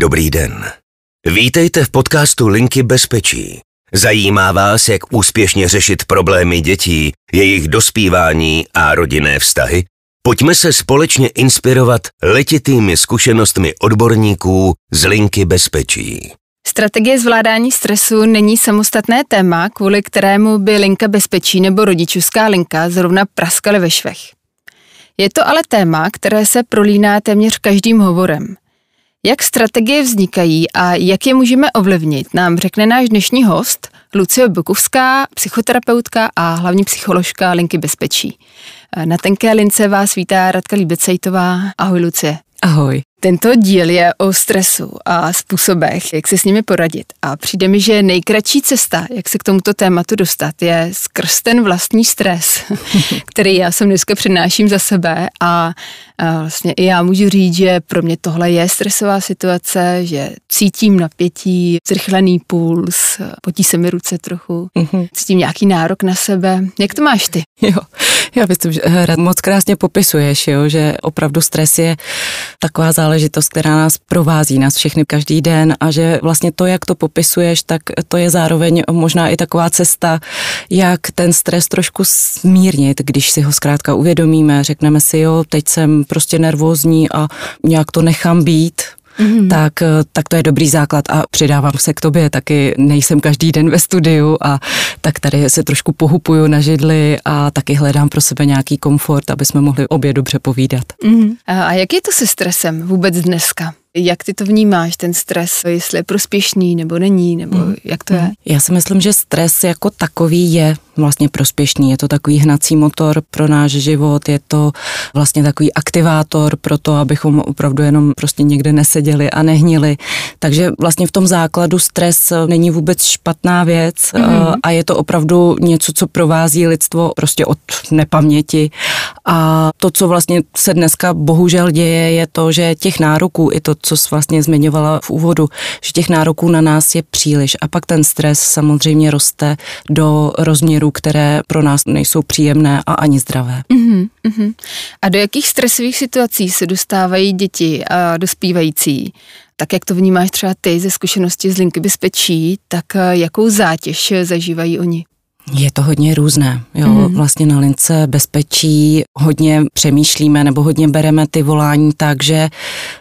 Dobrý den. Vítejte v podcastu Linky bezpečí. Zajímá vás, jak úspěšně řešit problémy dětí, jejich dospívání a rodinné vztahy? Pojďme se společně inspirovat letitými zkušenostmi odborníků z Linky bezpečí. Strategie zvládání stresu není samostatné téma, kvůli kterému by linka bezpečí nebo rodičovská linka zrovna praskaly ve švech. Je to ale téma, které se prolíná téměř každým hovorem. Jak strategie vznikají a jak je můžeme ovlivnit, nám řekne náš dnešní host Lucie Bukovská, psychoterapeutka a hlavní psycholožka Linky bezpečí. Na tenké lince vás vítá Radka Líbecejtová. Ahoj Lucie. Ahoj. Tento díl je o stresu a způsobech, jak se s nimi poradit. A přijde mi, že nejkratší cesta, jak se k tomuto tématu dostat, je skrz ten vlastní stres, který já jsem dneska přednáším za sebe a, vlastně i já můžu říct, že pro mě tohle je stresová situace, že cítím napětí, zrychlený puls, potí se mi ruce trochu, mm-hmm. cítím nějaký nárok na sebe. Jak to máš ty? Jo, já myslím, že moc krásně popisuješ, jo, že opravdu stres je taková záležitost, která nás provází, nás všechny každý den a že vlastně to, jak to popisuješ, tak to je zároveň možná i taková cesta, jak ten stres trošku smírnit, když si ho zkrátka uvědomíme, řekneme si, jo, teď jsem prostě nervózní a nějak to nechám být, mm-hmm. tak, eh, tak to je dobrý základ a přidávám se k tobě, taky nejsem každý den ve studiu a tak tady se trošku pohupuju na židli a taky hledám pro sebe nějaký komfort, aby jsme mohli obě dobře povídat. Mm-hmm. A jak je to se stresem vůbec dneska? Jak ty to vnímáš, ten stres, jestli je prospěšný nebo není, nebo mm. jak to je? Já si myslím, že stres jako takový je vlastně prospěšný. Je to takový hnací motor pro náš život, je to vlastně takový aktivátor pro to, abychom opravdu jenom prostě někde neseděli a nehnili. Takže vlastně v tom základu stres není vůbec špatná věc mm. a je to opravdu něco, co provází lidstvo prostě od nepaměti. A to, co vlastně se dneska bohužel děje, je to, že těch nároků, i to, co jsi vlastně zmiňovala v úvodu, že těch nároků na nás je příliš a pak ten stres samozřejmě roste do rozměrů, které pro nás nejsou příjemné a ani zdravé. Uh-huh, uh-huh. A do jakých stresových situací se dostávají děti a dospívající? Tak jak to vnímáš třeba ty ze zkušenosti z linky bezpečí, tak eh, jakou zátěž zažívají oni? Je to hodně různé. Jo. Mm. Vlastně na lince bezpečí hodně přemýšlíme nebo hodně bereme ty volání tak, že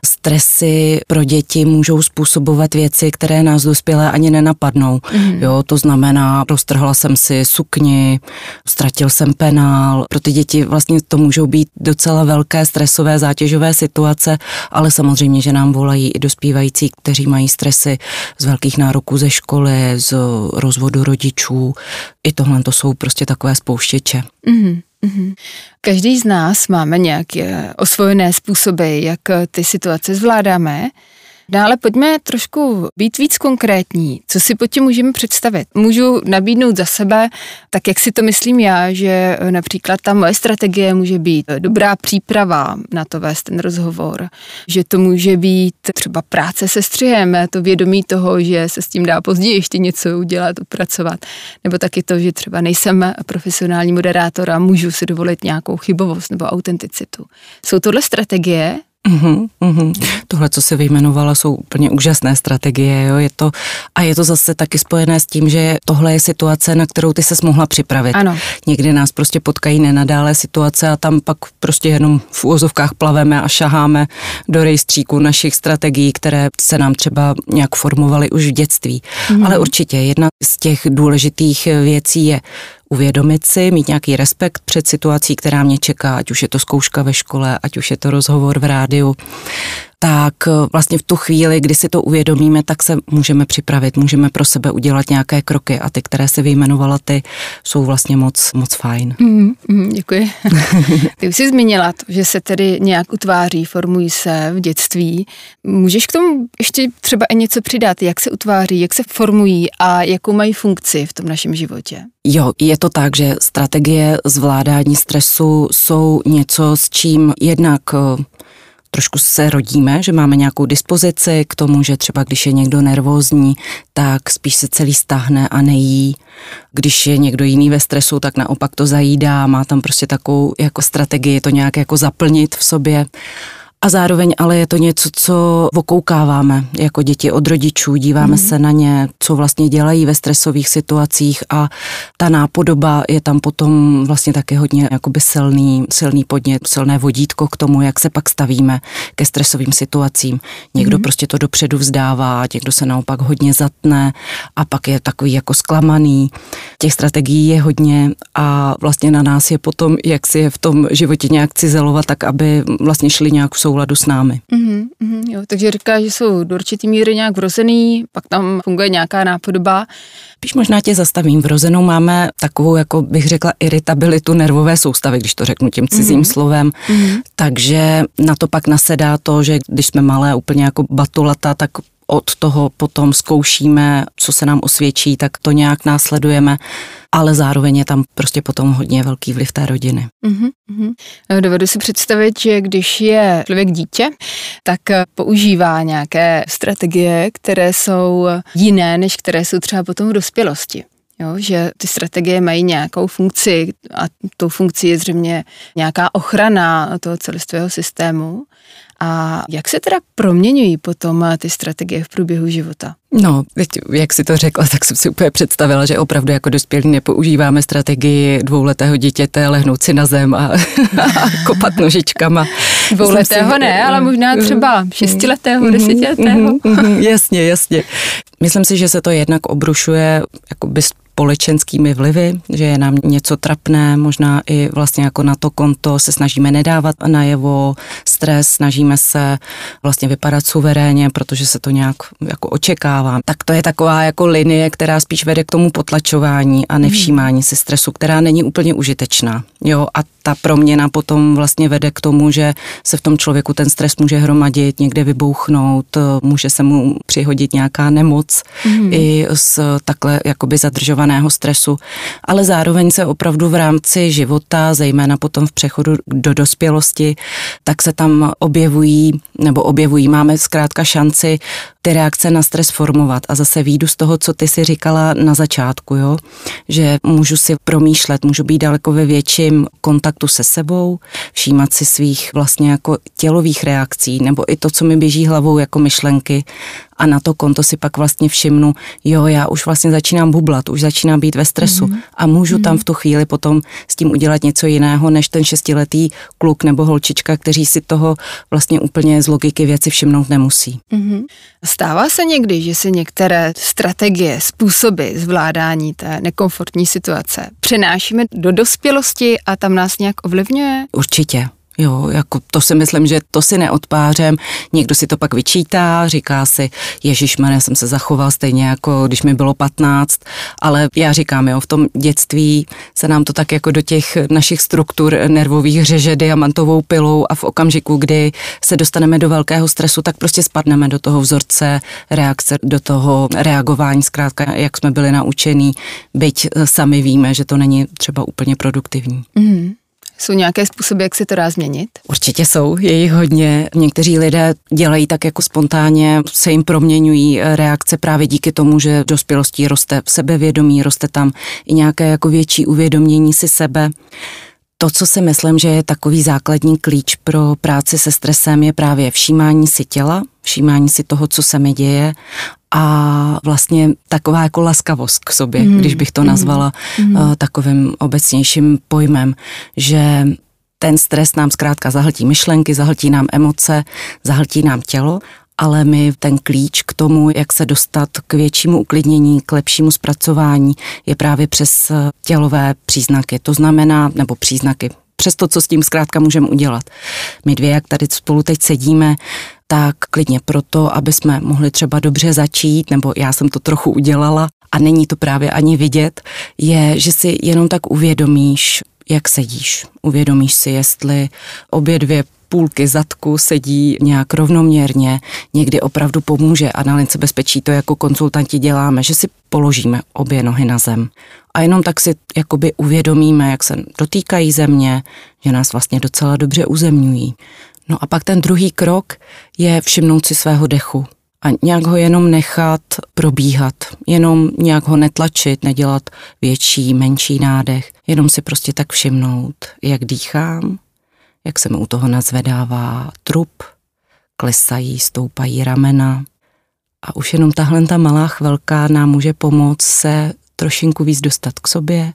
stresy pro děti můžou způsobovat věci, které nás dospělé ani nenapadnou. Mm. Jo, to znamená, roztrhla jsem si sukni, ztratil jsem penál. Pro ty děti vlastně to můžou být docela velké stresové zátěžové situace, ale samozřejmě, že nám volají i dospívající, kteří mají stresy z velkých nároků ze školy, z rozvodu rodičů. I tohle to jsou prostě takové spouštěče. Mm. Mm-hmm. Každý z nás máme nějaké osvojené způsoby, jak ty situace zvládáme. Dále pojďme trošku být víc konkrétní. Co si pod tím můžeme představit? Můžu nabídnout za sebe, tak jak si to myslím já, že například ta moje strategie může být dobrá příprava na to vést ten rozhovor, že to může být třeba práce se střihem, to vědomí toho, že se s tím dá později ještě něco udělat, upracovat, nebo taky to, že třeba nejsem profesionální moderátor a můžu si dovolit nějakou chybovost nebo autenticitu. Jsou tohle strategie, Uhum, uhum. Tohle, co se vyjmenovala, jsou úplně úžasné strategie. Jo? Je to, a je to zase taky spojené s tím, že tohle je situace, na kterou ty se mohla připravit. Ano. Někdy nás prostě potkají nenadále situace a tam pak prostě jenom v úvozovkách plaveme a šaháme do rejstříku našich strategií, které se nám třeba nějak formovaly už v dětství. Mhm. Ale určitě jedna z těch důležitých věcí je uvědomit si, mít nějaký respekt před situací, která mě čeká, ať už je to zkouška ve škole, ať už je to rozhovor v rádiu tak eh, vlastně v tu chvíli, kdy si to uvědomíme, tak se můžeme připravit, můžeme pro sebe udělat nějaké kroky a ty, které se vyjmenovala ty, jsou vlastně moc, moc fajn. Mm, mm, děkuji. ty už jsi zmínila to, že se tedy nějak utváří, formují se v dětství. Můžeš k tomu ještě třeba i něco přidat, jak se utváří, jak se formují a jakou mají funkci v tom našem životě? Jo, je to tak, že strategie zvládání stresu jsou něco, s čím jednak eh, trošku se rodíme, že máme nějakou dispozici k tomu, že třeba když je někdo nervózní, tak spíš se celý stáhne a nejí. Když je někdo jiný ve stresu, tak naopak to zajídá, má tam prostě takovou jako strategii to nějak jako zaplnit v sobě. A zároveň ale je to něco, co okoukáváme jako děti od rodičů, díváme mm. se na ně, co vlastně dělají ve stresových situacích a ta nápodoba je tam potom vlastně taky hodně jakoby silný, silný podnět, silné vodítko k tomu, jak se pak stavíme ke stresovým situacím. Někdo mm. prostě to dopředu vzdává, někdo se naopak hodně zatne a pak je takový jako zklamaný. Těch strategií je hodně a vlastně na nás je potom, jak si je v tom životě nějak cizelovat, tak aby vlastně šli nějak v souladu s námi. Mm-hmm, jo, takže říká, že jsou do určitý míry nějak vrozený, pak tam funguje nějaká nápodoba. Spíš možná tě zastavím. Vrozenou máme takovou, jako bych řekla, iritabilitu nervové soustavy, když to řeknu tím cizím mm-hmm. slovem. Mm-hmm. Takže na to pak nasedá to, že když jsme malé úplně jako batulata, tak od toho potom zkoušíme, co se nám osvědčí, tak to nějak následujeme, ale zároveň je tam prostě potom hodně velký vliv té rodiny. Mm-hmm. Dovedu si představit, že když je člověk dítě, tak používá nějaké strategie, které jsou jiné, než které jsou třeba potom v dospělosti. Jo, že ty strategie mají nějakou funkci a tou funkcí je zřejmě nějaká ochrana toho celistvého systému. A jak se teda proměňují potom ty strategie v průběhu života? No, teď, jak si to řekla, tak jsem si úplně představila, že opravdu jako dospělí nepoužíváme strategii dvouletého dítěte lehnout si na zem a, a kopat nožičkama. Dvouletého si, ne, ale možná třeba šestiletého, mm, desetiletého. Mm, mm, jasně, jasně. Myslím si, že se to jednak obrušuje jakoby společenskými vlivy, že je nám něco trapné, možná i vlastně jako na to konto se snažíme nedávat najevo stres, snažíme se vlastně vypadat suverénně, protože se to nějak jako očekává. Tak to je taková jako linie, která spíš vede k tomu potlačování a nevšímání si stresu, která není úplně užitečná. Jo, a ta proměna potom vlastně vede k tomu, že se v tom člověku ten stres může hromadit, někde vybouchnout, může se mu přihodit nějaká nemoc mm. i z takhle jakoby zadržovaného stresu, ale zároveň se opravdu v rámci života, zejména potom v přechodu do dospělosti, tak se tam objevují, nebo objevují, máme zkrátka šanci ty reakce na stres formovat. A zase výjdu z toho, co ty si říkala na začátku, jo? že můžu si promýšlet, můžu být daleko ve větším kontaktu se sebou, všímat si svých vlastně jako tělových reakcí, nebo i to, co mi běží hlavou jako myšlenky a na to konto si pak vlastně všimnu, jo, já už vlastně začínám bublat, už začínám být ve stresu mm-hmm. a můžu mm-hmm. tam v tu chvíli potom s tím udělat něco jiného, než ten šestiletý kluk nebo holčička, kteří si toho vlastně úplně z logiky věci všimnout nemusí. Mm-hmm. Stává se někdy, že si některé strategie, způsoby zvládání té nekomfortní situace přenášíme do dospělosti a tam nás nějak ovlivňuje? Určitě. Jo, jako to si myslím, že to si neodpářem. Někdo si to pak vyčítá, říká si, Ježíš já jsem se zachoval stejně jako když mi bylo 15, ale já říkám, jo, v tom dětství se nám to tak jako do těch našich struktur nervových řeže diamantovou pilou a v okamžiku, kdy se dostaneme do velkého stresu, tak prostě spadneme do toho vzorce reakce, do toho reagování, zkrátka, jak jsme byli naučení, byť sami víme, že to není třeba úplně produktivní. Mm. Jsou nějaké způsoby, jak se to dá změnit? Určitě jsou, je jich hodně. Někteří lidé dělají tak jako spontánně, se jim proměňují reakce právě díky tomu, že dospělostí roste sebevědomí, roste tam i nějaké jako větší uvědomění si sebe. To, co si myslím, že je takový základní klíč pro práci se stresem, je právě všímání si těla, všímání si toho, co se mi děje a vlastně taková jako laskavost k sobě, mm. když bych to nazvala mm. uh, takovým obecnějším pojmem, že ten stres nám zkrátka zahltí myšlenky, zahltí nám emoce, zahltí nám tělo, ale my ten klíč k tomu, jak se dostat k většímu uklidnění, k lepšímu zpracování, je právě přes eh, tělové příznaky. To znamená, nebo příznaky, přes to, co s tím zkrátka můžeme udělat. My dvě, jak tady spolu teď sedíme, tak klidně proto, aby jsme mohli třeba dobře začít, nebo já jsem to trochu udělala a není to právě ani vidět, je, že si jenom tak uvědomíš, jak sedíš. Uvědomíš si, jestli obě dvě půlky zadku sedí nějak rovnoměrně, někdy opravdu pomůže a na lince bezpečí to jako konzultanti děláme, že si položíme obě nohy na zem a jenom tak si jakoby uvědomíme, jak se dotýkají země, že nás vlastně docela dobře uzemňují. No a pak ten druhý krok je všimnout si svého dechu a nějak ho jenom nechat probíhat, jenom nějak ho netlačit, nedělat větší, menší nádech, jenom si prostě tak všimnout, jak dýchám, jak se mi u toho nazvedává trup, klesají, stoupají ramena. A už jenom tahle ta malá chvilka nám může pomoct se trošinku víc dostat k sobě,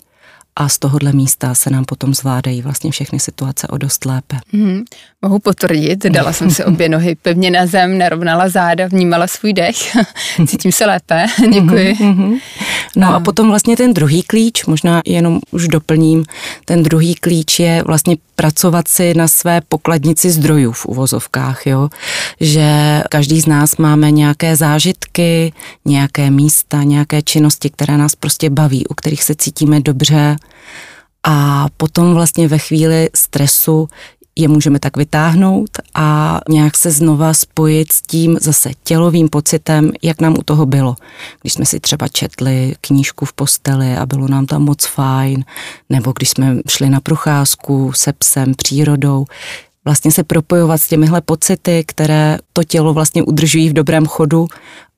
a z tohohle místa se nám potom zvládají vlastně všechny situace o dost lépe. Mm, mohu potvrdit, dala jsem si obě nohy pevně na zem, narovnala záda, vnímala svůj dech, cítím se lépe, děkuji. No a potom vlastně ten druhý klíč, možná jenom už doplním, ten druhý klíč je vlastně pracovat si na své pokladnici zdrojů v uvozovkách, jo? že každý z nás máme nějaké zážitky, nějaké místa, nějaké činnosti, které nás prostě baví, u kterých se cítíme dobře, a potom vlastně ve chvíli stresu je můžeme tak vytáhnout a nějak se znova spojit s tím zase tělovým pocitem, jak nám u toho bylo. Když jsme si třeba četli knížku v posteli a bylo nám tam moc fajn, nebo když jsme šli na procházku se psem, přírodou, vlastně se propojovat s těmihle pocity, které to tělo vlastně udržují v dobrém chodu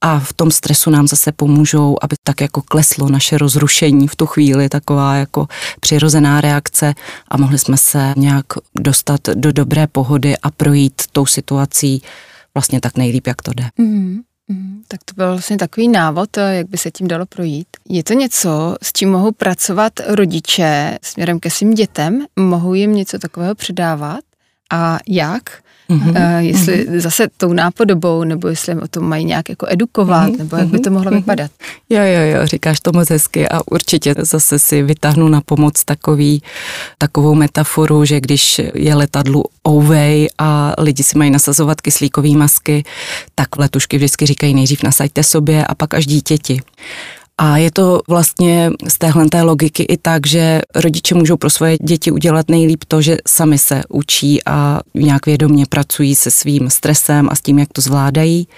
a v tom stresu nám zase pomůžou, aby tak jako kleslo naše rozrušení v tu chvíli, taková jako přirozená reakce a mohli jsme se nějak dostat do dobré pohody a projít tou situací vlastně tak nejlíp, jak to jde. Mm. Mm, tak to byl vlastně takový návod, jak by se tím dalo projít. Je to něco, s čím mohou pracovat rodiče směrem ke svým dětem? Mohou jim něco takového předávat? A jak? Mm-hmm. Jestli mm-hmm. zase tou nápodobou, nebo jestli o tom mají nějak jako edukovat, mm-hmm. nebo jak by to mohlo mm-hmm. vypadat. Jo, jo, jo, říkáš to moc hezky a určitě zase si vytáhnu na pomoc takový, takovou metaforu, že když je letadlu ouvej a lidi si mají nasazovat kyslíkové masky, tak letušky vždycky říkají nejdřív nasaďte sobě a pak až dítěti. A je to vlastně z téhle té logiky i tak, že rodiče můžou pro svoje děti udělat nejlíp to, že sami se učí a nějak vědomě pracují se svým stresem a s tím, jak to zvládají,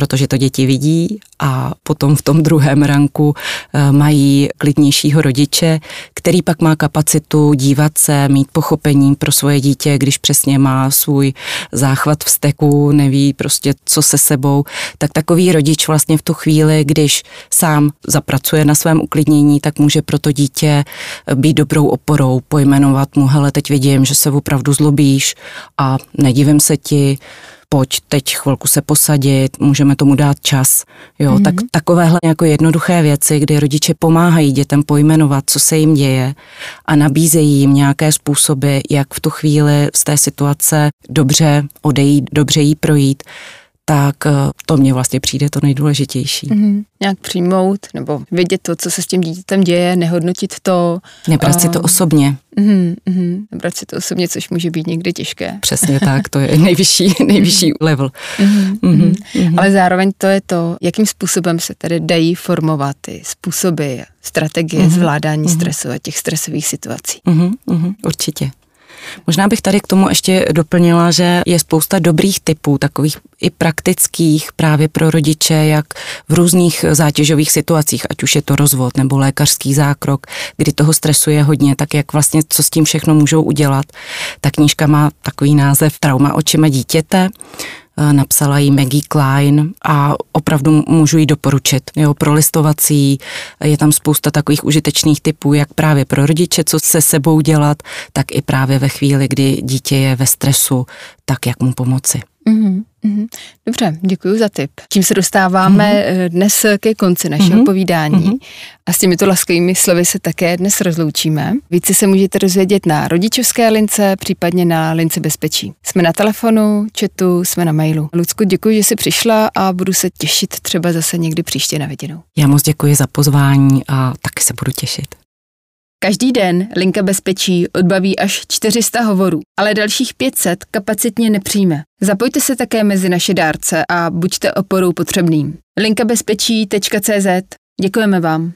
protože to děti vidí a potom v tom druhém ranku eh, mají klidnějšího rodiče, který pak má kapacitu dívat se, mít pochopení pro svoje dítě, když přesně má svůj záchvat vzteku, neví prostě co se sebou, tak takový rodič vlastně v tu chvíli, když sám zapracuje na svém uklidnění, tak může pro to dítě být dobrou oporou, pojmenovat mu, hele, teď vidím, že se opravdu zlobíš a nedivím se ti, pojď teď chvilku se posadit, můžeme tomu dát čas. Jo, mm-hmm. tak takovéhle jako jednoduché věci, kdy rodiče pomáhají dětem pojmenovat, co se jim děje a nabízejí jim nějaké způsoby, jak v tu chvíli z té situace dobře odejít, dobře jí projít, tak eh, to mně vlastně přijde to nejdůležitější. Mm-hmm. Nějak přijmout nebo vědět to, co se s tím dítětem děje, nehodnotit to. Nebrat uh, si to osobně. Mm, mm, nebrat si to osobně, což může být někdy těžké. Přesně tak, to je nejvyšší, nejvyšší level. Mm, mm, mm. Ale zároveň to je to, jakým způsobem se tedy dají formovat ty způsoby, strategie mm, zvládání mm. stresu a těch stresových situací. Mm, mm, určitě. Možná bych tady k tomu ještě doplnila, že je spousta dobrých typů, takových i praktických právě pro rodiče, jak v různých zátěžových situacích, ať už je to rozvod nebo lékařský zákrok, kdy toho stresuje hodně, tak jak vlastně co s tím všechno můžou udělat. Ta knížka má takový název Trauma očima dítěte napsala jí Maggie Klein a opravdu můžu ji doporučit. Jo, pro listovací je tam spousta takových užitečných typů, jak právě pro rodiče, co se sebou dělat, tak i právě ve chvíli, kdy dítě je ve stresu, tak jak mu pomoci. Mm-hmm. Dobře, děkuji za tip. Tím se dostáváme mm-hmm. dnes ke konci našeho mm-hmm. povídání mm-hmm. a s těmito laskavými slovy se také dnes rozloučíme. Více se můžete dozvědět na rodičovské lince, případně na lince bezpečí. Jsme na telefonu, chatu, jsme na mailu. Lucko, děkuji, že jsi přišla a budu se těšit třeba zase někdy příště na viděnou. Já moc děkuji za pozvání a taky se budu těšit. Každý den linka bezpečí odbaví až 400 hovorů, ale dalších 500 kapacitně nepřijme. Zapojte se také mezi naše dárce a buďte oporou potřebným. linkabezpečí.cz Děkujeme vám.